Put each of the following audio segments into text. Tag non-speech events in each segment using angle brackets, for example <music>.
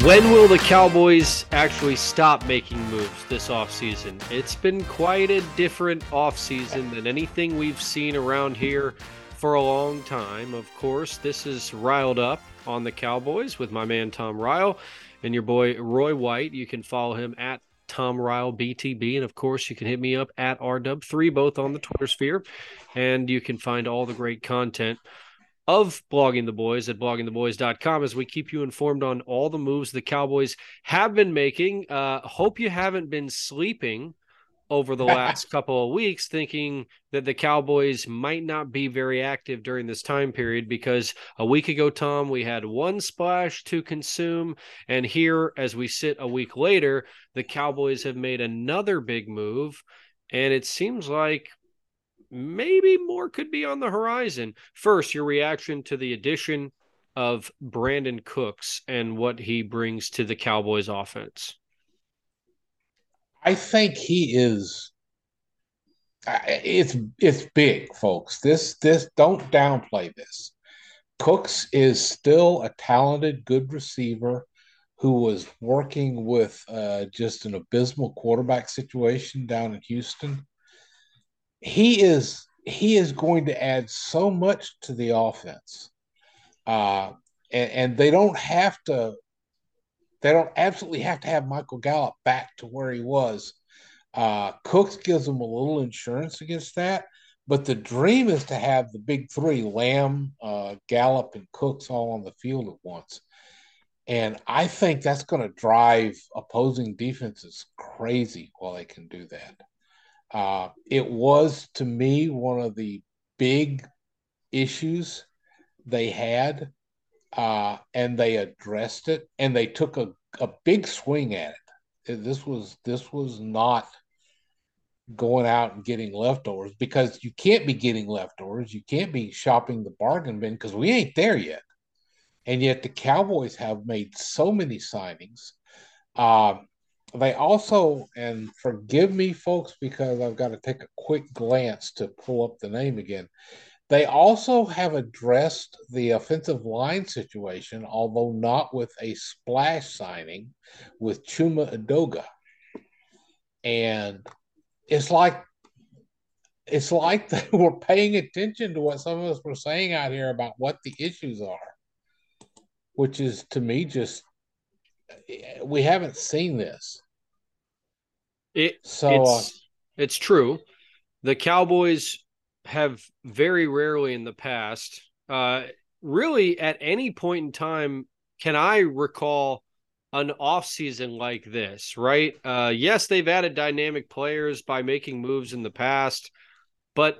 When will the Cowboys actually stop making moves this offseason? It's been quite a different offseason than anything we've seen around here for a long time. Of course, this is Ryled Up on the Cowboys with my man Tom Ryle and your boy Roy White. You can follow him at Tom Ryle BTB. And of course, you can hit me up at RW3, both on the Twitter sphere. And you can find all the great content of blogging the boys at bloggingtheboys.com as we keep you informed on all the moves the Cowboys have been making. Uh, hope you haven't been sleeping over the <laughs> last couple of weeks thinking that the Cowboys might not be very active during this time period because a week ago, Tom, we had one splash to consume. And here, as we sit a week later, the Cowboys have made another big move. And it seems like maybe more could be on the horizon. First, your reaction to the addition of Brandin Cooks and what he brings to the Cowboys offense. I think he is it's it's big, folks. This this don't downplay this. Cooks is still a talented, good receiver who was working with uh, just an abysmal quarterback situation down in Houston he is he is going to add so much to the offense, uh, and, and they don't have to. They don't absolutely have to have Michael Gallup back to where he was. Uh, Cooks gives them a little insurance against that, but the dream is to have the big three: Lamb, uh, Gallup, and Cooks all on the field at once. And I think that's going to drive opposing defenses crazy while they can do that. Uh, it was to me one of the big issues they had, uh, and they addressed it, and they took a, a big swing at it. This was this was not going out and getting leftovers because you can't be getting leftovers. You can't be shopping the bargain bin because we ain't there yet. And yet the Cowboys have made so many signings. Uh, they also, and forgive me, folks, because I've got to take a quick glance to pull up the name again. They also have addressed the offensive line situation, although not with a splash signing with Chuma Edoga. And it's like it's like they <laughs> were paying attention to what some of us were saying out here about what the issues are, which is to me just we haven't seen this. It so it's, uh, it's true. The Cowboys have very rarely in the past, uh, really at any point in time, can I recall an offseason like this, right? Uh, yes, they've added dynamic players by making moves in the past, but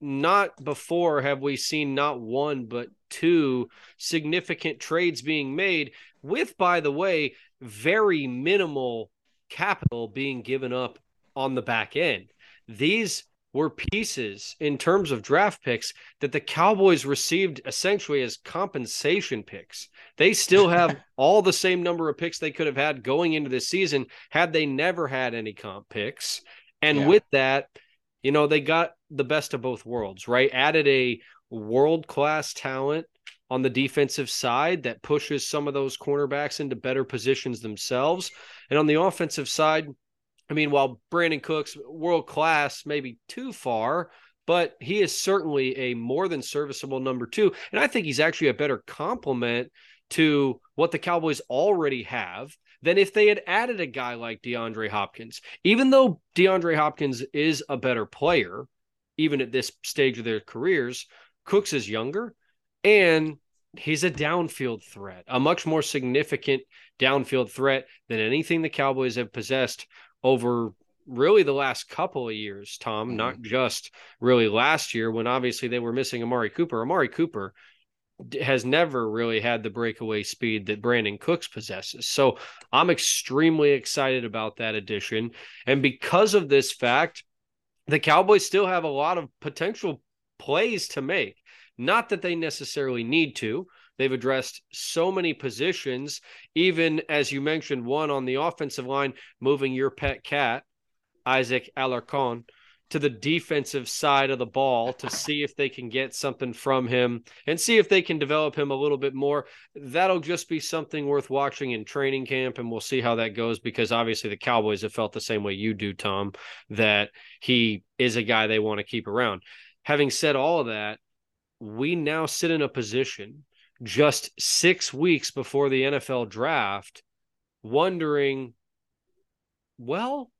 not before have we seen not one but two significant trades being made with by the way very minimal capital being given up on the back end. These were pieces in terms of draft picks that the Cowboys received essentially as compensation picks. They still <laughs> have all the same number of picks they could have had going into this season had they never had any comp picks. And yeah. with that, you know, they got the best of both worlds, right? Added a world class talent on the defensive side that pushes some of those cornerbacks into better positions themselves. And on the offensive side, I mean, while Brandin Cooks world class, maybe too far, but he is certainly a more than serviceable number two. And I think he's actually a better complement to what the Cowboys already have than if they had added a guy like DeAndre Hopkins. Even though DeAndre Hopkins is a better player, even at this stage of their careers, Cooks is younger and he's a downfield threat, a much more significant downfield threat than anything the Cowboys have possessed over really the last couple of years, Tom, mm-hmm. not just really last year when obviously they were missing Amari Cooper. Amari Cooper has never really had the breakaway speed that Brandin Cooks possesses. So I'm extremely excited about that addition. And because of this fact, the Cowboys still have a lot of potential plays to make. Not that they necessarily need to. They've addressed so many positions, even as you mentioned, one on the offensive line, moving your pet cat, Isaac Alarcon, to the defensive side of the ball to see if they can get something from him and see if they can develop him a little bit more. That'll just be something worth watching in training camp, and we'll see how that goes because obviously the Cowboys have felt the same way you do, Tom, that he is a guy they want to keep around. Having said all of that, we now sit in a position just six weeks before the NFL draft, wondering, well,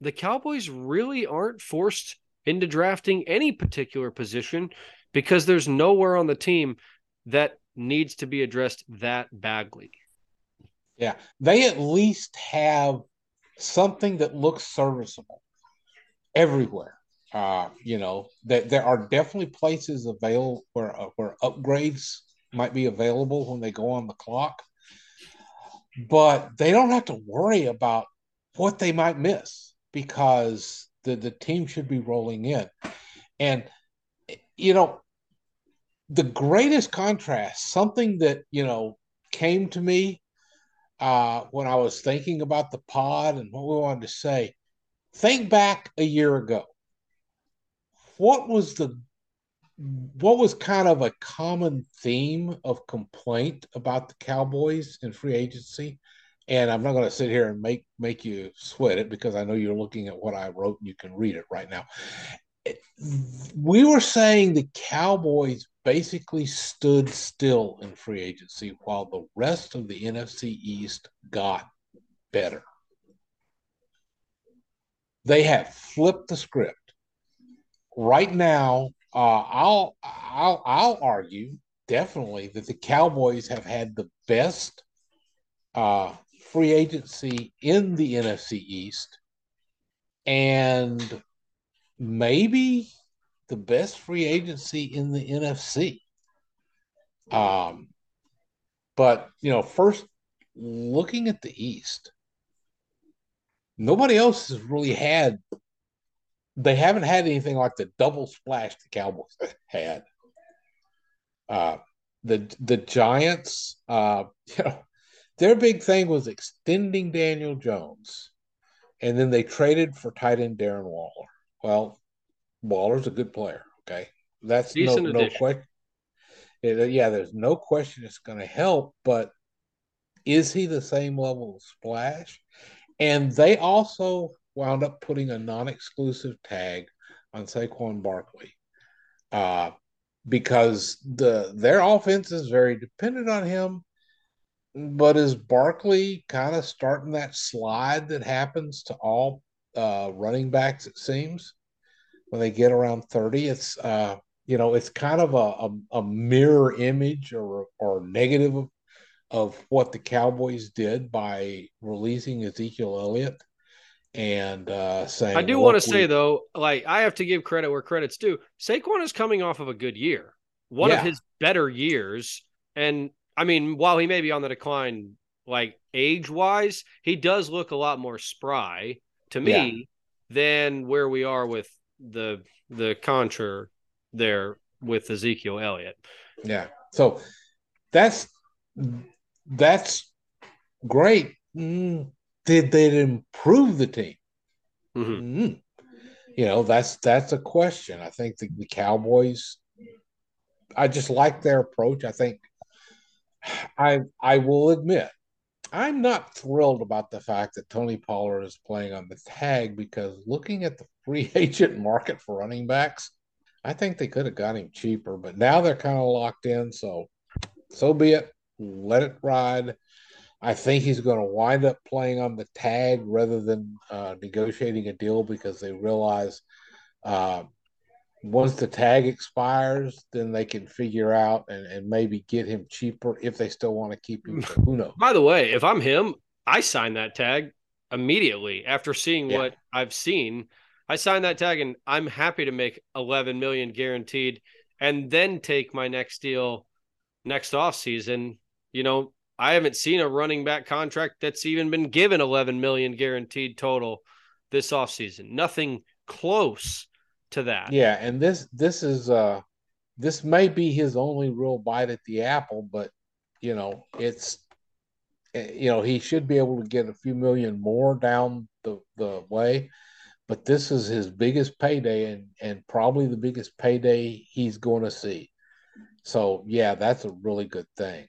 the Cowboys really aren't forced into drafting any particular position because there's nowhere on the team that needs to be addressed that badly. Yeah, they at least have something that looks serviceable everywhere. Uh, you know, that there are definitely places available where uh, where upgrades might be available when they go on the clock, but they don't have to worry about what they might miss because the the team should be rolling in, and you know, the greatest contrast, something that you know came to me uh, when I was thinking about the pod and what we wanted to say. Think back a year ago what was the what was kind of a common theme of complaint about the Cowboys in free agency? And I'm not going to sit here and make make you sweat it because I know you're looking at what I wrote and you can read it right now. We were saying the Cowboys basically stood still in free agency while the rest of the NFC East got better. They have flipped the script right now, uh, I'll I'll I'll argue definitely that the Cowboys have had the best uh, free agency in the NFC East, and maybe the best free agency in the NFC. Um, but you know, first looking at the East, nobody else has really had they haven't had anything like the double splash the Cowboys had. Uh, the the Giants, uh, <laughs> you know, their big thing was extending Daniel Jones, and then they traded for tight end Darren Waller. Well, Waller's a good player. Okay, that's Decent no no question. Yeah, there's no question it's going to help, but is he the same level of splash? And they also wound up putting a non-exclusive tag on Saquon Barkley uh, because the their offense is very dependent on him. But is Barkley kind of starting that slide that happens to all uh, running backs? It seems when they get around thirty, it's uh, you know it's kind of a, a, a mirror image or or negative of, of what the Cowboys did by releasing Ezekiel Elliott and uh, saying. I do want to say though, like I have to give credit where credit's due. Saquon is coming off of a good year, one yeah. of his better years, and I mean, while he may be on the decline, like age wise, he does look a lot more spry to me yeah. than where we are with the the contra there with Ezekiel Elliott. Yeah, so that's that's great. Mm did they improve the team? Mm-hmm. Mm-hmm. You know, that's that's a question. I think the, the Cowboys. I just like their approach. I think I I will admit, I'm not thrilled about the fact that Tony Pollard is playing on the tag because looking at the free <laughs> agent market for running backs, I think they could have got him cheaper, but now they're kind of locked in. So, so be it. Let it ride. I think he's going to wind up playing on the tag rather than uh, negotiating a deal because they realize uh, once the tag expires, then they can figure out and, and maybe get him cheaper if they still want to keep him. Who knows? By the way, if I'm him, I sign that tag immediately after seeing yeah. what I've seen. I sign that tag and I'm happy to make 11 million guaranteed and then take my next deal next off season. You know, I haven't seen a running back contract that's even been given 11 million guaranteed total this offseason. Nothing close to that. Yeah, and this this is uh this may be his only real bite at the apple, but you know, it's eh, you know, he should be able to get a few million more down the the way, but this is his biggest payday and and probably the biggest payday he's going to see. So, yeah, that's a really good thing.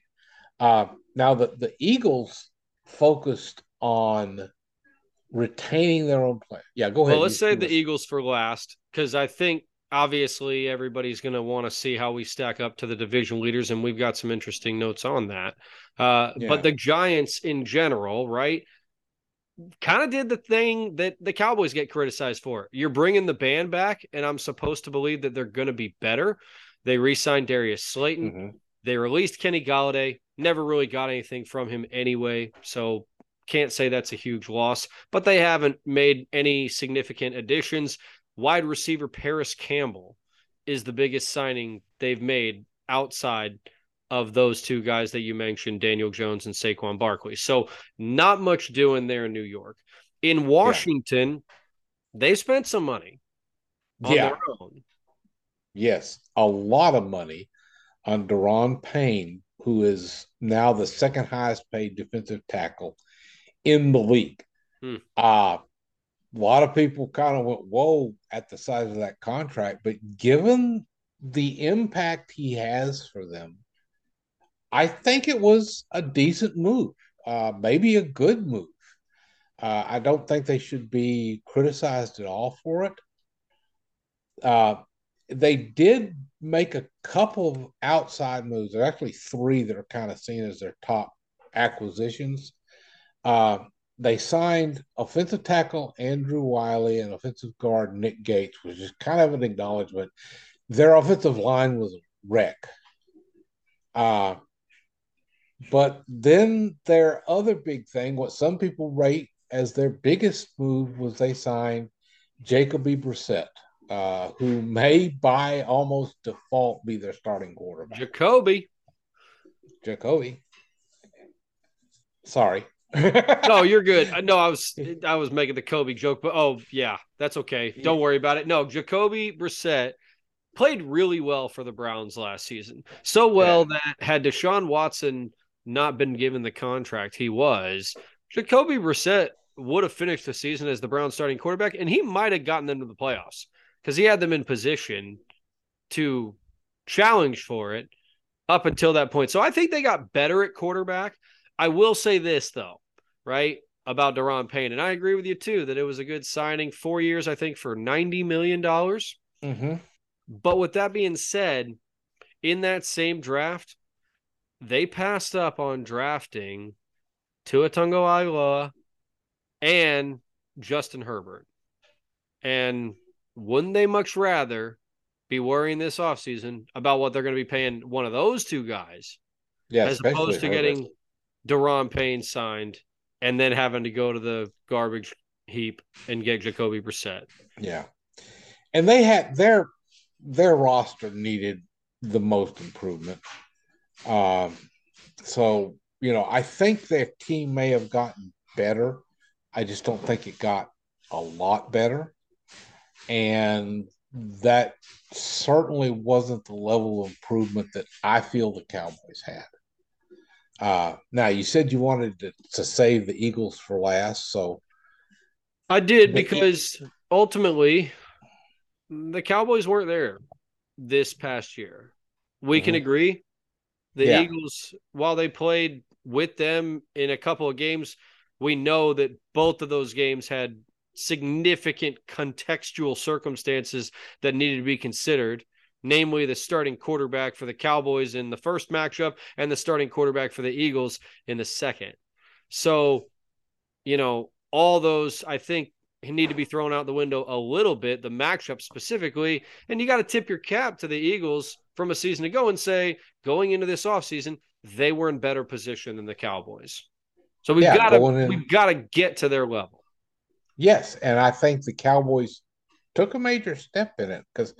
Uh, now the the Eagles focused on retaining their own player. Yeah, go ahead. Well, let's say the Eagles for last because I think obviously everybody's going to want to see how we stack up to the division leaders, and we've got some interesting notes on that. Uh, yeah. But the Giants in general, right? Kind of did the thing that the Cowboys get criticized for. You're bringing the band back, and I'm supposed to believe that they're going to be better. They re signed Darius Slayton. Mm-hmm. They released Kenny Golladay. Never really got anything from him anyway. So can't say that's a huge loss, but they haven't made any significant additions. Wide receiver Parris Campbell is the biggest signing they've made outside of those two guys that you mentioned, Daniel Jones and Saquon Barkley. So not much doing there in New York. In Washington, yeah. they spent some money yeah. Yes, a lot of money on Daron Payne, who is now the second highest paid defensive tackle in the league. Hmm. Uh, a lot of people kind of went, whoa, at the size of that contract. But given the impact he has for them, I think it was a decent move, uh, maybe a good move. Uh, I don't think they should be criticized at all for it. Uh, they did make a couple of outside moves. There are actually three that are kind of seen as their top acquisitions. Uh, they signed offensive tackle Andrew Wylie and offensive guard Nick Gates, which is kind of an acknowledgement. Their offensive line was a wreck. Uh, but then their other big thing, what some people rate as their biggest move, was they signed Jacoby Brissett, uh, who may by almost default be their starting quarterback. Jacoby. Jacoby. Sorry no, you're good. <laughs> No, I was I was making the Kobe joke, but oh yeah, that's okay. Don't worry about it. No, Jacoby Brissett played really well for the Browns last season. So well yeah. that had Deshaun Watson not been given the contract he was, Jacoby Brissett would have finished the season as the Browns starting quarterback, and he might have gotten them to the playoffs because he had them in position to challenge for it up until that point. So I think they got better at quarterback. I will say this though, right? About Daron Payne. And I agree with you too that it was a good signing. Four years, I think, for $90 million. Mm-hmm. But with that being said, in that same draft, they passed up on drafting Tua Tagovailoa and Justin Herbert. And wouldn't they much rather be worrying this offseason about what they're going to be paying one of those two guys yeah, as opposed to getting Daron Payne signed and then having to go to the garbage heap and get Jacoby Brissett. Yeah. And they had their their roster needed the most improvement. Um, so, you know, I think their team may have gotten better. I just don't think it got a lot better. And that certainly wasn't the level of improvement that I feel the Cowboys had. Uh, now you said you wanted to, to save the Eagles for last, so I did because ultimately the Cowboys weren't there this past year. We mm-hmm. can agree The yeah. Eagles, while they played with them in a couple of games, we know that both of those games had significant contextual circumstances that needed to be considered namely the starting quarterback for the Cowboys in the first matchup and the starting quarterback for the Eagles in the second. So, you know, all those I think need to be thrown out the window a little bit, the matchup specifically. And you got to tip your cap to the Eagles from a season ago and say, going into this offseason, they were in better position than the Cowboys. So we've yeah, got to we've got to get to their level. Yes, and I think the Cowboys took a major step in it because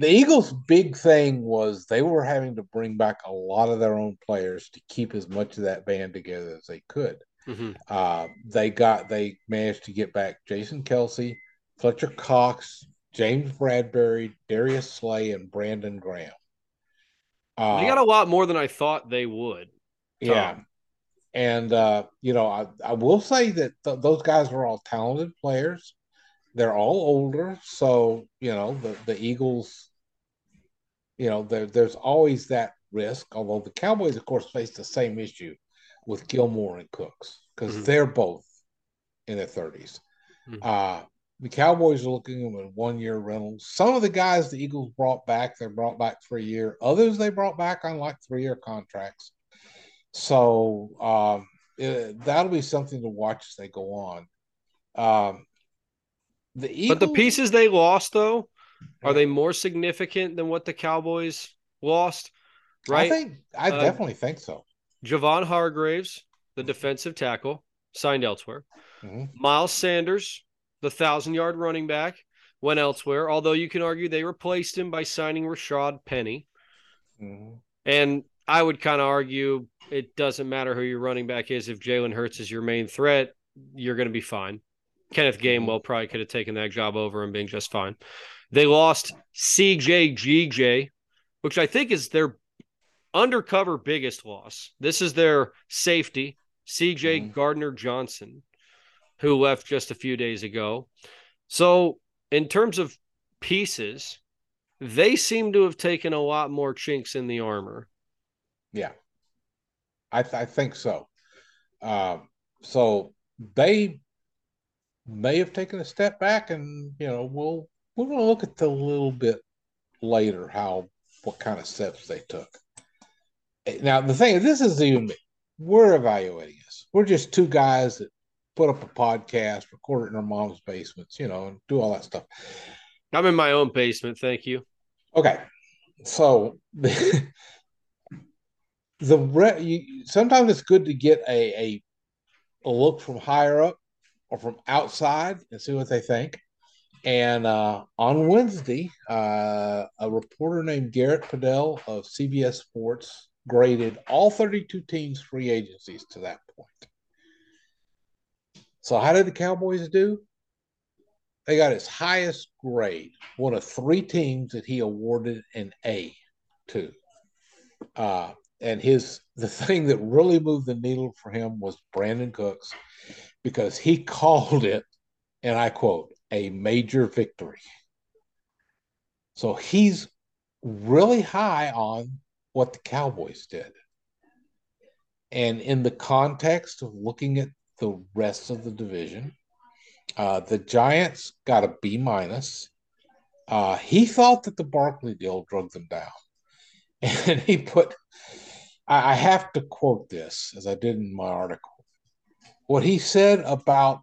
the Eagles' big thing was they were having to bring back a lot of their own players to keep as much of that band together as they could. Mm-hmm. Uh, they got they managed to get back Jason Kelce, Fletcher Cox, James Bradberry, Darius Slay, and Brandon Graham. Uh, they got a lot more than I thought they would. Tom. Yeah. And, uh, you know, I, I will say that th- those guys are all talented players they're all older, so you know the the Eagles. You know, there, there's always that risk. Although the Cowboys, of course, face the same issue with Gilmore and Cooks because mm-hmm. they're both in their 30s. Mm-hmm. Uh, the Cowboys are looking at one year rentals. Some of the guys the Eagles brought back, they brought back for a year. Others they brought back on like three year contracts. So um, it, that'll be something to watch as they go on. Um, the Eagles, but the pieces they lost though, are they more significant than what the Cowboys lost? Right. I think I uh, definitely think so. Javon Hargraves, the defensive tackle, signed elsewhere. Mm-hmm. Miles Sanders, the thousand yard running back, went elsewhere. Although you can argue they replaced him by signing Rashaad Penny. Mm-hmm. And I would kind of argue it doesn't matter who your running back is. If Jalen Hurts is your main threat, you're going to be fine. Kenneth Gainwell probably could have taken that job over and being just fine. They lost CJ GJ, which I think is their undercover biggest loss. This is their safety, CJ mm-hmm. Gardner Johnson, who left just a few days ago. So, in terms of pieces, they seem to have taken a lot more chinks in the armor. Yeah, I, th- I think so. Uh, so they may have taken a step back, and you know we'll we're going to look at the little bit later how what kind of steps they took. Now the thing is, this is even we're evaluating this. We're just two guys that put up a podcast, record it in our mom's basements, you know, and do all that stuff. I'm in my own basement, thank you. Okay, so <laughs> the, re- you, sometimes it's good to get a, a a look from higher up or from outside and see what they think. And uh, on Wednesday, uh, a reporter named Garrett Podell of CBS Sports graded all 32 teams' free agencies to that point. So, how did the Cowboys do? They got his highest grade, one of three teams that he awarded an A to. Uh, and his the thing that really moved the needle for him was Brandin Cooks because he called it, and I quote, a major victory. So he's really high on what the Cowboys did. And in the context of looking at the rest of the division, uh, the Giants got a B minus. Uh, he thought that the Barkley deal drug them down. <laughs> And he put, I have to quote this as I did in my article what he said about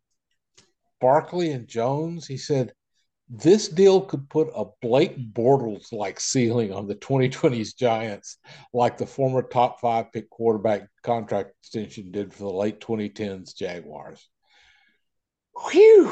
Barkley and Jones, he said this deal could put a Blake Bortles like ceiling on the 2020s Giants, like the former top five pick quarterback contract extension did for the late 2010s Jaguars. Whew.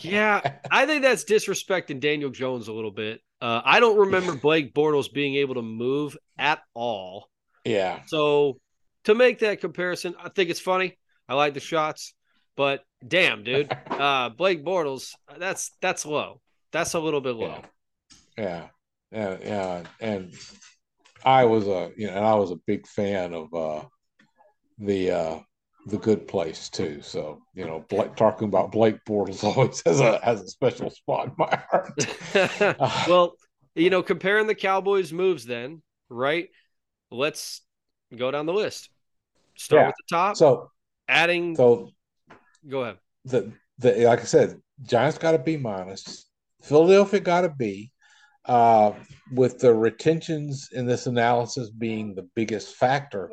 yeah, I think that's disrespecting Daniel Jones a little bit. Uh, I don't remember <laughs> Blake Bortles being able to move at all. Yeah. So to make that comparison, I think it's funny. I like the shots, but damn, dude, <laughs> uh, Blake Bortles, that's that's low. That's a little bit low. Yeah. Yeah. Yeah. And I was a you know, and I was a big fan of uh the uh the good place too. So you know, Blake, talking about Blake Bortles <laughs> always has a has a special spot in my heart. <laughs> <laughs> well, you know, comparing the Cowboys' moves, then right? Let's go down the list. Start Yeah. with the top. so adding. so go ahead. the the like I said, Giants got a B minus. Philadelphia got a B. Uh, with the retentions in this analysis being the biggest factor,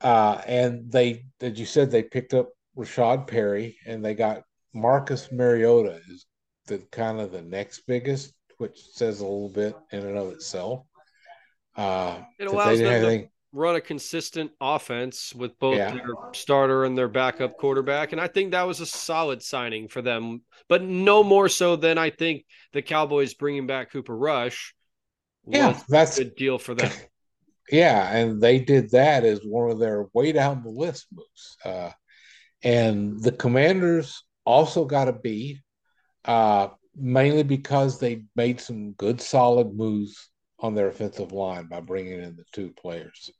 uh, and they, as you said, they picked up Rashad Perry and they got Marcus Mariota is the kind of the next biggest, which says a little bit in and of itself. Uh, It allows they them have to run a consistent offense with both Yeah. their starter and their backup quarterback. And I think that was a solid signing for them, but no more so than I think the Cowboys bringing back Cooper Rush yeah, that's a good deal for them. <laughs> Yeah, and they did that as one of their way down the list moves. Uh, and the Commanders also got a B, uh, mainly because they made some good, solid moves on their offensive line by bringing in the two players.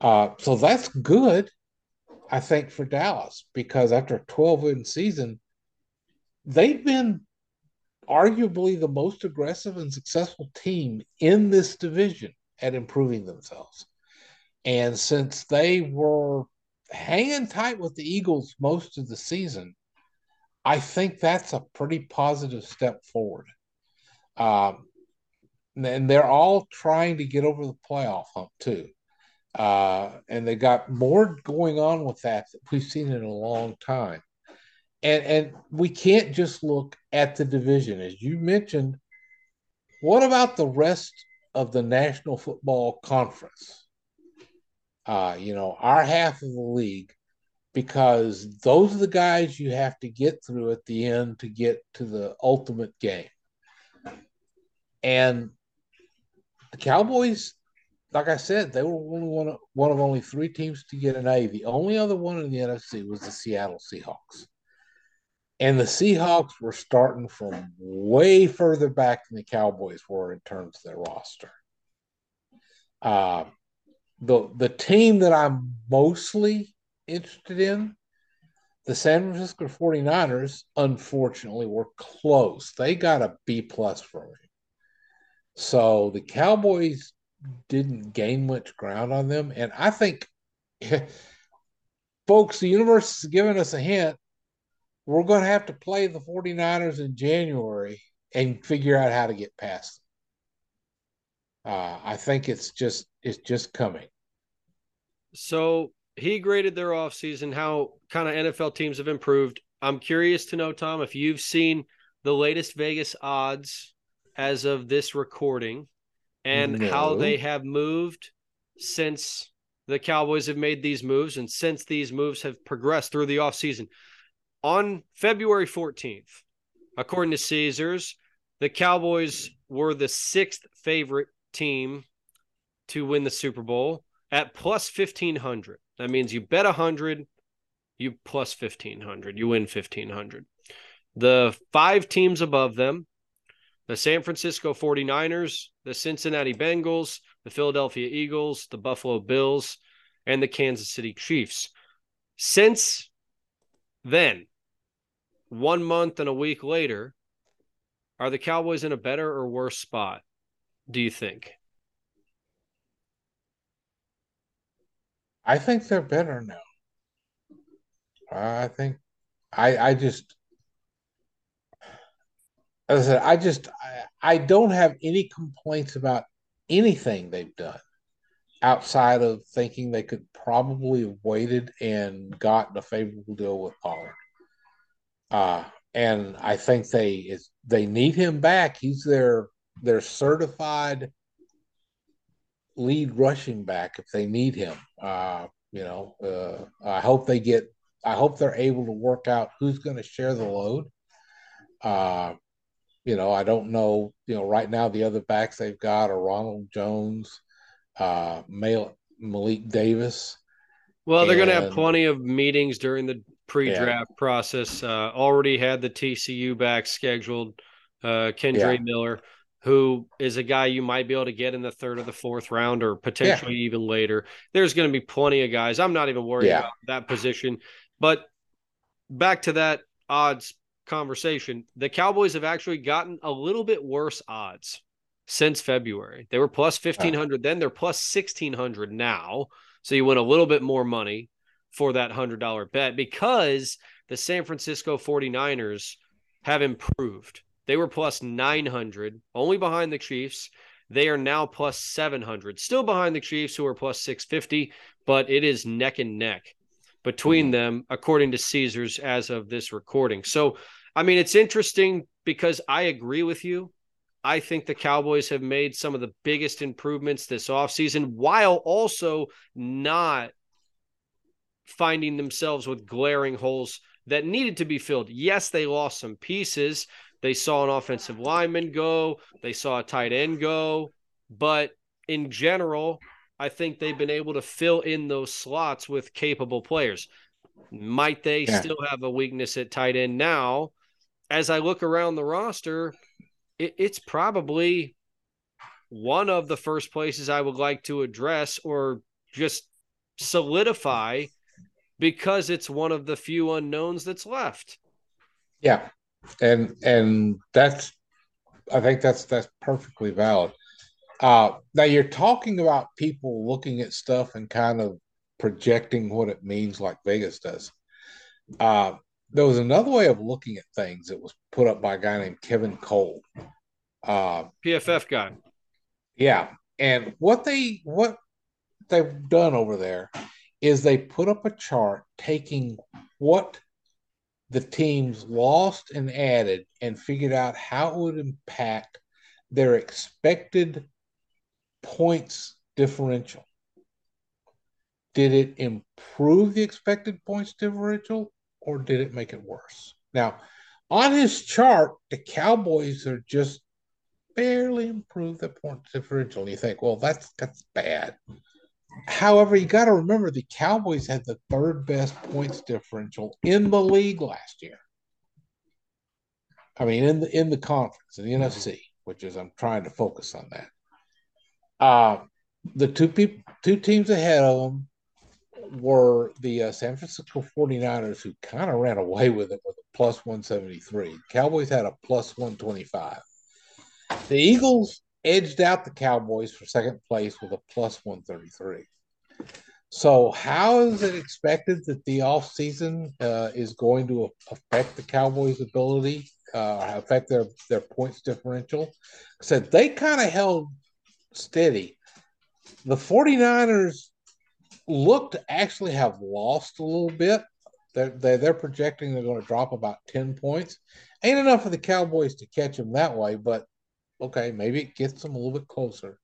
Uh, so that's good, I think, for Dallas because after a 12 win season, they've been arguably the most aggressive and successful team in this division at improving themselves. And since they were hanging tight with the Eagles most of the season, I think that's a pretty positive step forward. Um, and they're all trying to get over the playoff hump too. Uh, and they got more going on with that that we've seen in a long time. And and we can't just look at the division, as you mentioned. What about the rest of the National Football Conference? Uh, you know, our half of the league, because those are the guys you have to get through at the end to get to the ultimate game. And the Cowboys, like I said, they were only one of, one of only three teams to get an A. The only other one in the NFC was the Seattle Seahawks. And the Seahawks were starting from way further back than the Cowboys were in terms of their roster. Uh, the the team that I'm mostly interested in, the San Francisco 49ers, unfortunately, were close. They got a B plus for me. So the Cowboys didn't gain much ground on them. And I think, <laughs> folks, the universe has given us a hint. We're going to have to play the 49ers in January and figure out how to get past them. Uh, I think it's just it's just coming. So he graded their offseason, how kind of NFL teams have improved. I'm curious to know, Tom, if you've seen the latest Vegas odds as of this recording and how they have moved since the Cowboys have made these moves and since these moves have progressed through the offseason. On February 14th, according to Caesars, the Cowboys were the sixth favorite team to win the Super Bowl at plus 1500. That means you bet 100, you plus 1500, you win 1500. The five teams above them, the San Francisco 49ers, the Cincinnati Bengals, the Philadelphia Eagles, the Buffalo Bills, and the Kansas City Chiefs. Since then, one month and a week later, are the Cowboys in a better or worse spot, do you think? I think they're better now. I think I I just as I said, I just I, I don't have any complaints about anything they've done outside of thinking they could probably have waited and gotten a favorable deal with Pollard. Uh and I think they is they need him back. He's their their certified lead rushing back if they need him. Uh, you know, uh, I hope they get. I hope they're able to work out who's going to share the load. Uh, you know, I don't know. You know, right now the other backs they've got are Ronald Jones, uh, Malik Davis. Well, they're going to have plenty of meetings during the pre-draft yeah. process. Uh, already had the TCU back scheduled. Uh, Kendre yeah. Miller, who is a guy you might be able to get in the third or the fourth round, or potentially yeah. even later. There's going to be plenty of guys. I'm not even worried about that position. But back to that odds conversation, the Cowboys have actually gotten a little bit worse odds since February. They were plus 1500 then, they're plus 1600 now. So you win a little bit more money for that $100 bet because the San Francisco 49ers have improved. They were plus 900, only behind the Chiefs. They are now plus 700, still behind the Chiefs, who are plus 650, but it is neck and neck between mm-hmm. them, according to Caesars as of this recording. So, I mean, it's interesting because I agree with you. I think the Cowboys have made some of the biggest improvements this offseason while also not finding themselves with glaring holes that needed to be filled. Yes, they lost some pieces. They saw an offensive lineman go, they saw a tight end go, but in general, I think they've been able to fill in those slots with capable players. Might they yeah. still have a weakness at tight end now? As I look around the roster, it, it's probably one of the first places I would like to address or just solidify because it's one of the few unknowns that's left. Yeah. And and that's I think that's that's perfectly valid. Uh now you're talking about people looking at stuff and kind of projecting what it means like Vegas does. Uh there was another way of looking at things that was put up by a guy named Kevin Cole. Uh, PFF guy. Yeah. And what they what they've done over there is they put up a chart taking what the teams lost and added and figured out how it would impact their expected points differential. Did it improve the expected points differential or did it make it worse? Now, on his chart, the Cowboys are just barely improved the points differential. And you think, well, that's that's bad. However, you got to remember the Cowboys had the third best points differential in the league last year. I mean, in the in the conference, in the mm-hmm. NFC, which is I'm trying to focus on that. Uh, the two people, two teams ahead of them were the uh, San Francisco 49ers, who kind of ran away with it with a plus 173. Cowboys had a plus 125. The Eagles edged out the Cowboys for second place with a plus 133. So, how is it expected that the offseason uh, is going to affect the Cowboys' ability, uh, affect their, their points differential? Said so they kind of held steady. The 49ers look to actually have lost a little bit. They're, they're, they're projecting they're going to drop about 10 points. Ain't enough for the Cowboys to catch them that way, but okay, maybe it gets them a little bit closer.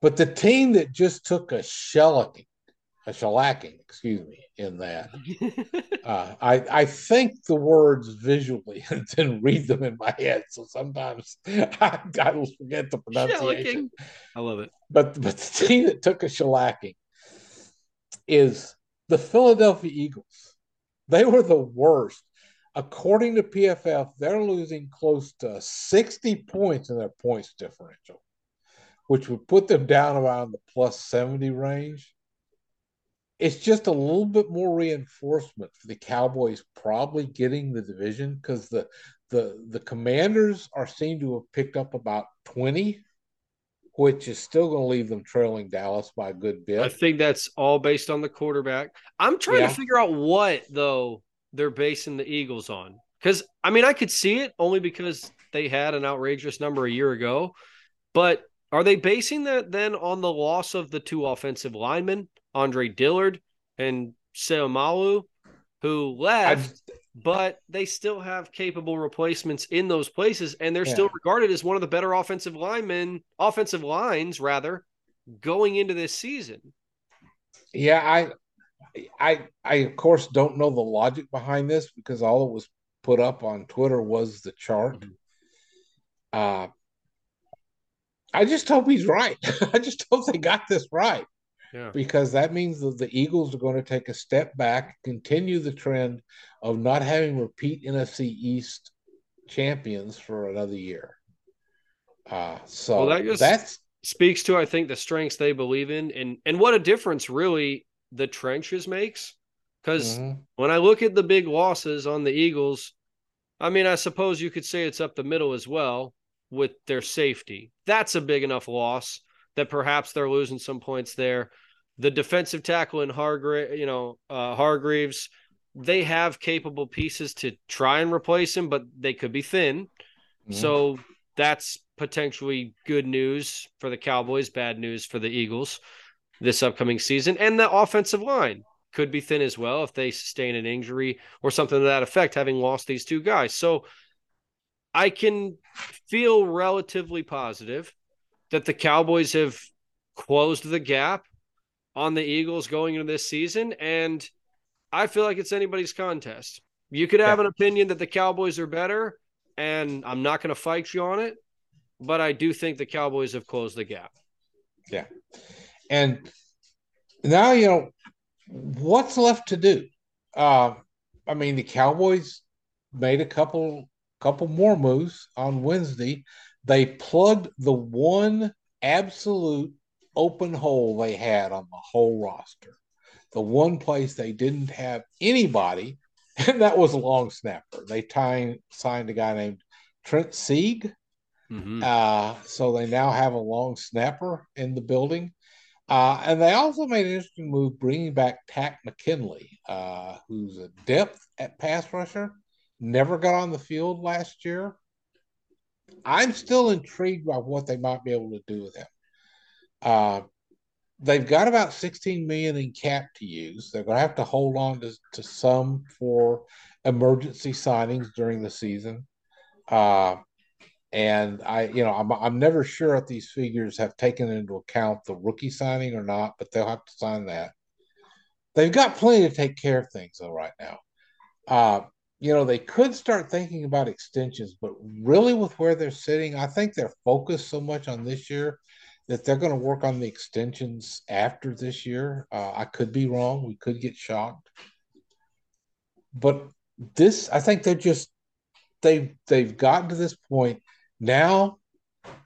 But the team that just took a shellacking, a shellacking, excuse me, in that, <laughs> uh, I I think the words visually <laughs> and then read them in my head. So sometimes <laughs> I, I forget the pronunciation. Shellacking. I love it. But but the team that took a shellacking is the Philadelphia Eagles. They were the worst according to PFF, they're losing close to 60 points in their points differential, which would put them down around the plus 70 range. It's just a little bit more reinforcement for the Cowboys probably getting the division because the the the commanders are seen to have picked up about 20 which is still going to leave them trailing Dallas by a good bit. I think that's all based on the quarterback. I'm trying yeah. to figure out what though they're basing the Eagles on. Because I mean, I could see it only because they had an outrageous number a year ago. But are they basing that then on the loss of the two offensive linemen, Andre Dillard and Seumalo, who left, I, but they still have capable replacements in those places, and they're yeah. still regarded as one of the better offensive linemen, offensive lines rather, going into this season. Yeah, I I I of course don't know the logic behind this because all it was put up on Twitter was the chart. Mm-hmm. Uh, I just hope he's right. <laughs> I just hope they got this right. Yeah. Because that means that the Eagles are going to take a step back, continue the trend of not having repeat NFC East champions for another year. Uh, so Well, that just- that's speaks to I think the strengths they believe in and and what a difference really the trenches makes. Because Mhm. when I look at the big losses on the Eagles, I mean, I suppose you could say it's up the middle as well with their safety. That's a big enough loss that perhaps they're losing some points there. The defensive tackle in Hargreaves, you know, uh, Hargreaves, they have capable pieces to try and replace him, but they could be thin. Mhm. So that's potentially good news for the Cowboys, bad news for the Eagles this upcoming season. And the offensive line could be thin as well if they sustain an injury or something to that effect, having lost these two guys. So I can feel relatively positive that the Cowboys have closed the gap on the Eagles going into this season. And I feel like it's anybody's contest. You could have Yeah. an opinion that the Cowboys are better, and I'm not going to fight you on it, but I do think the Cowboys have closed the gap. Yeah. And now you know what's left to do. Uh, I mean, the Cowboys made a couple couple more moves on Wednesday. They plugged the one absolute open hole they had on the whole roster. The one place they didn't have anybody, <laughs> and that was a long snapper. They signed a guy named Trent Sieg. Mm-hmm. Uh, so they now have a long snapper in the building. Uh, and they also made an interesting move bringing back Takk McKinley, uh, who's a depth at pass rusher, never got on the field last year. I'm still intrigued by what they might be able to do with him. Uh, they've got about 16 million in cap to use. They're going to have to hold on to, to some for emergency signings during the season. Uh, and I, you know, I'm I'm never sure if these figures have taken into account the rookie signing or not, but they'll have to sign that. They've got plenty to take care of things though right now. Uh, you know, they could start thinking about extensions, but really with where they're sitting, I think they're focused so much on this year that they're going to work on the extensions after this year. Uh, I could be wrong. We could get shocked. But this, I think they're just they've they've gotten to this point now.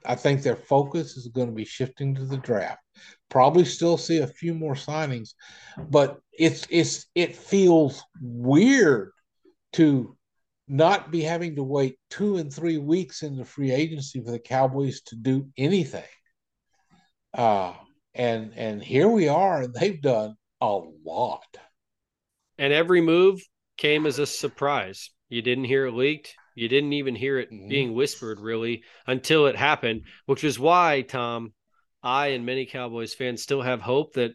I think their focus is going to be shifting to the draft. Probably still see a few more signings, but it's it's it feels weird to not be having to wait two and three weeks in the free agency for the Cowboys to do anything. Uh and and here we are, and they've done a lot. And every move came as a surprise. You didn't hear it leaked. You didn't even hear it Mhm. being whispered really until it happened, which is why, Tom, I and many Cowboys fans still have hope that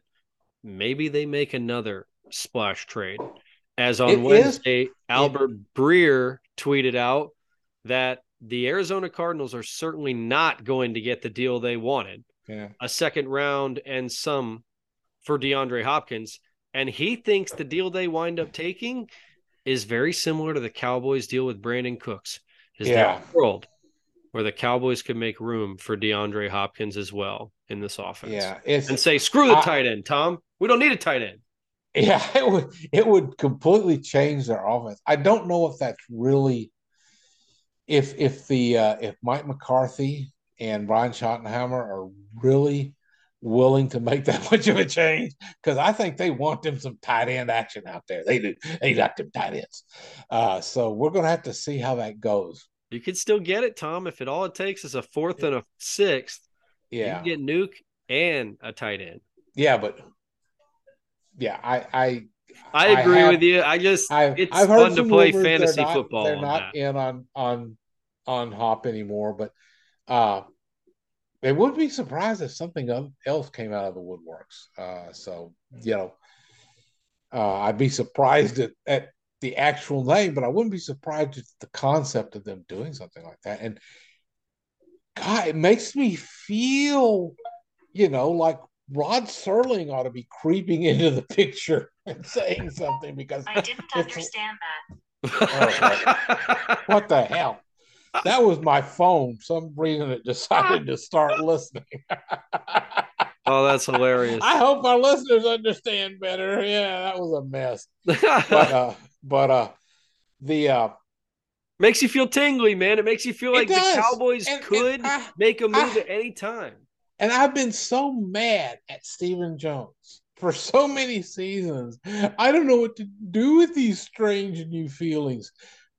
maybe they make another splash trade. As on It is- Wednesday, Albert Breer tweeted out that the Arizona Cardinals are certainly not going to get the deal they wanted Yeah. a second round and some for DeAndre Hopkins. And he thinks the deal they wind up taking is very similar to the Cowboys deal with Brandin Cooks. Is Yeah. a world where the Cowboys could make room for DeAndre Hopkins as well in this offense? Yeah. And say, screw the I- tight end, Tom. We don't need a tight end. Yeah, <laughs> it would it would completely change their offense. I don't know if that's really if if the uh, if Mike McCarthy and Brian Schottenheimer are really willing to make that <laughs> much of a change because I think they want them some tight end action out there. They do. They got them tight ends. Uh, so we're gonna have to see how that goes. You could still get it, Tom, if it all it takes is a fourth and a sixth. Yeah, You can get Nuke and a tight end. yeah, but yeah, I I I I agree have- with you. I just I've, it's I've fun to play fantasy not- football. They're not that. in on on on Hop anymore, but uh, they would be surprised if something else came out of the woodworks. Uh, so you know, uh, I'd be surprised at, at the actual name, but I wouldn't be surprised at the concept of them doing something like that. And God, it makes me feel, you know, like Rod Serling ought to be creeping into the picture <laughs> and saying something because I didn't understand that. what the hell? that was my phone. Some reason it decided to start listening. <laughs> oh, that's hilarious. I hope our listeners understand better. Yeah, that was a mess. but uh, but uh, the uh, makes you feel tingly, man. It makes you feel like the Cowboys and, could and I, make a move I, at any time. And I've been so mad at Stephen Jones for so many seasons. I don't know what to do with these strange new feelings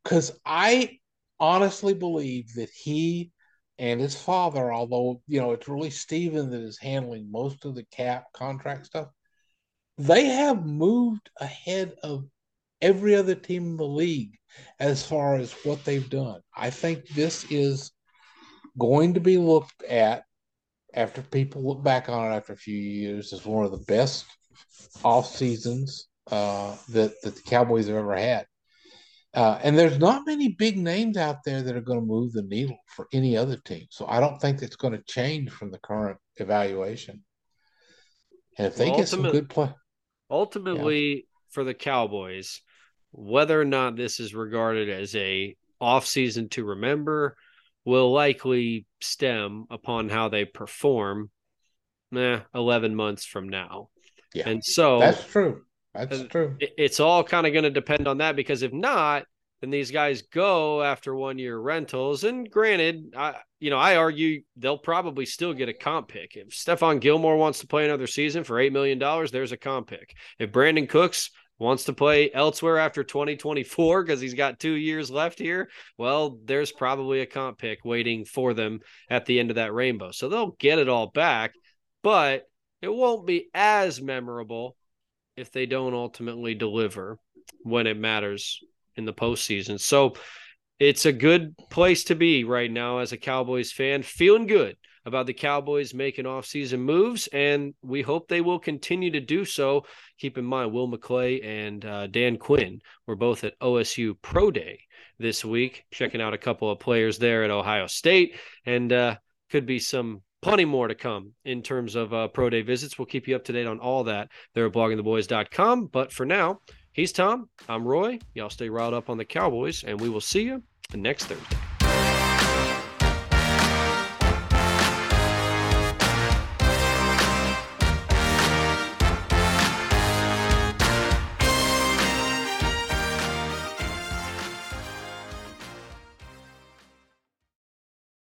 because I honestly believe that he and his father, although you know it's really Stephen that is handling most of the cap contract stuff, they have moved ahead of every other team in the league as far as what they've done. I think this is going to be looked at after people look back on it after a few years as one of the best off seasons uh, that that the Cowboys have ever had. Uh, and there's not many big names out there that are going to move the needle for any other team. So I don't think it's going to change from the current evaluation. And if they well, get some good play, ultimately yeah. for the Cowboys, whether or not this is regarded as a off season to remember will likely stem upon how they perform eh, 11 months from now. Yeah. And so that's true. That's true. It's all kind of going to depend on that because if not, then these guys go after one year rentals. And granted, I you know, I argue they'll probably still get a comp pick. If Stephon Gilmore wants to play another season for eight million dollars, there's a comp pick. If Brandin Cooks wants to play elsewhere after 2024 because <laughs> he's got two years left here, well, there's probably a comp pick waiting for them at the end of that rainbow. So they'll get it all back, but it won't be as memorable if they don't ultimately deliver when it matters in the postseason. So it's a good place to be right now as a Cowboys fan, feeling good about the Cowboys making offseason moves, and we hope they will continue to do so. Keep in mind, Will McClay and uh, Dan Quinn were both at OSU Pro Day this week, checking out a couple of players there at Ohio State, and uh, could be some plenty more to come in terms of uh, pro day visits. We'll keep you up to date on all that there at bloggingtheboys.com. But for now, he's Tom. I'm Roy. Y'all stay riled up on the Cowboys, and we will see you next Thursday.